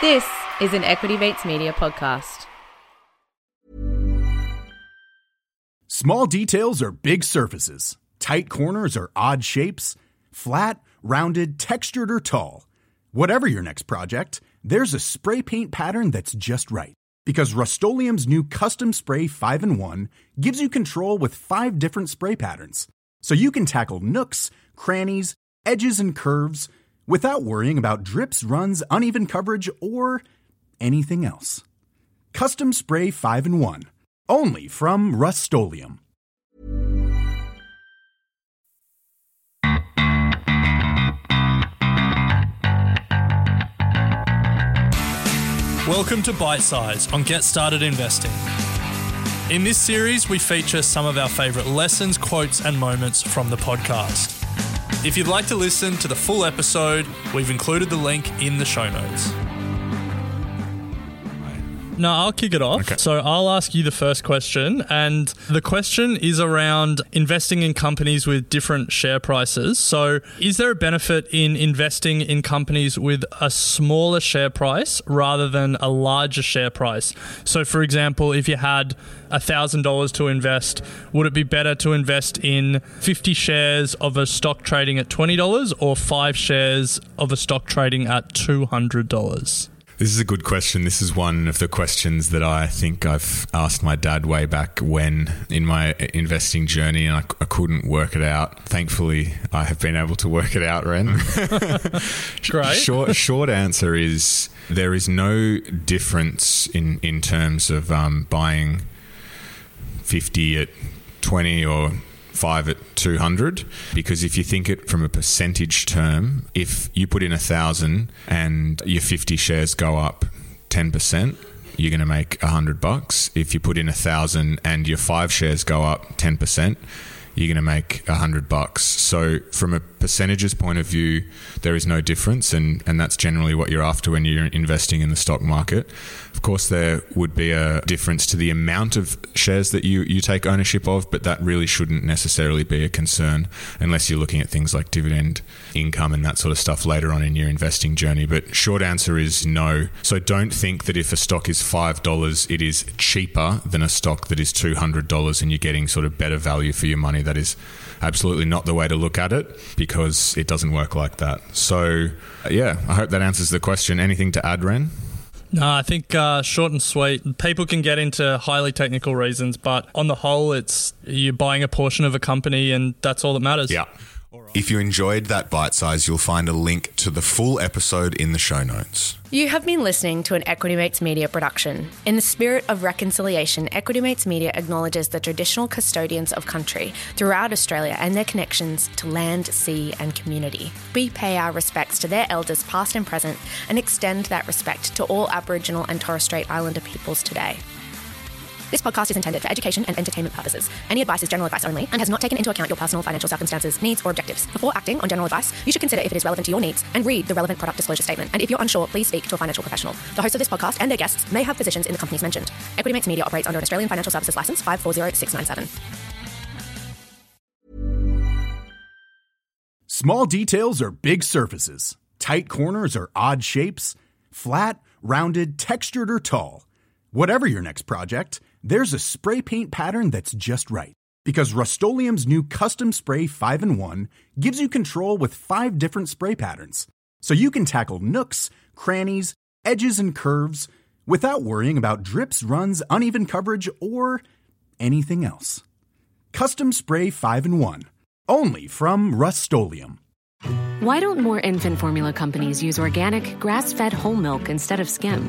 This is an Equity Mates Media podcast. Small details are big surfaces. Tight corners are odd shapes. Flat, rounded, textured, or tall. Whatever your next project, there's a spray paint pattern that's just right. Because Rust new Custom Spray 5 in 1 gives you control with five different spray patterns. So you can tackle nooks, crannies, edges, and curves without worrying about drips, runs, uneven coverage, or anything else. Custom Spray 5 in 1. Only from Rust Welcome to Bitesize on Get Started Investing. In this series, we feature some of our favourite lessons, quotes, and moments from the podcast. If you'd like to listen to the full episode, we've included the link in the show notes. No, I'll kick it off. Okay. So I'll ask you the first question. And the question is around investing in companies with different share prices. So, is there a benefit in investing in companies with a smaller share price rather than a larger share price? So, for example, if you had $1,000 to invest, would it be better to invest in 50 shares of a stock trading at $20 or five shares of a stock trading at $200? This is a good question. This is one of the questions that I think I've asked my dad way back when in my investing journey, and I, I couldn't work it out. Thankfully, I have been able to work it out, Ren. Great. short, short answer is there is no difference in, in terms of um, buying 50 at 20 or five at 200 because if you think it from a percentage term if you put in a thousand and your 50 shares go up 10% you're going to make 100 bucks. If you put in a thousand and your five shares go up 10% you're going to make 100 bucks. So from a percentages point of view there is no difference and, and that's generally what you're after when you're investing in the stock market of course, there would be a difference to the amount of shares that you, you take ownership of, but that really shouldn't necessarily be a concern unless you're looking at things like dividend income and that sort of stuff later on in your investing journey. But short answer is no. So don't think that if a stock is $5, it is cheaper than a stock that is $200 and you're getting sort of better value for your money. That is absolutely not the way to look at it because it doesn't work like that. So, yeah, I hope that answers the question. Anything to add, Ren? No, I think uh, short and sweet. People can get into highly technical reasons, but on the whole, it's you're buying a portion of a company, and that's all that matters. Yeah. If you enjoyed that Bitesize, you'll find a link to the full episode in the show notes. You have been listening to an Equity Mates Media production. In the spirit of reconciliation, Equity Mates Media acknowledges the traditional custodians of country throughout Australia and their connections to land, sea, and community. We pay our respects to their elders, past and present, and extend that respect to all Aboriginal and Torres Strait Islander peoples today. This podcast is intended for education and entertainment purposes. Any advice is general advice only and has not taken into account your personal financial circumstances, needs, or objectives. Before acting on general advice, you should consider if it is relevant to your needs and read the relevant product disclosure statement. And if you're unsure, please speak to a financial professional. The hosts of this podcast and their guests may have positions in the companies mentioned. Equity Mates Media operates under an Australian Financial Services License 540697. Small details are big surfaces. Tight corners are odd shapes. Flat, rounded, textured, or tall. Whatever your next project, there's a spray paint pattern that's just right. Because Rust new Custom Spray 5 in 1 gives you control with five different spray patterns. So you can tackle nooks, crannies, edges, and curves without worrying about drips, runs, uneven coverage, or anything else. Custom Spray 5 in 1. Only from Rust Why don't more infant formula companies use organic, grass fed whole milk instead of skim?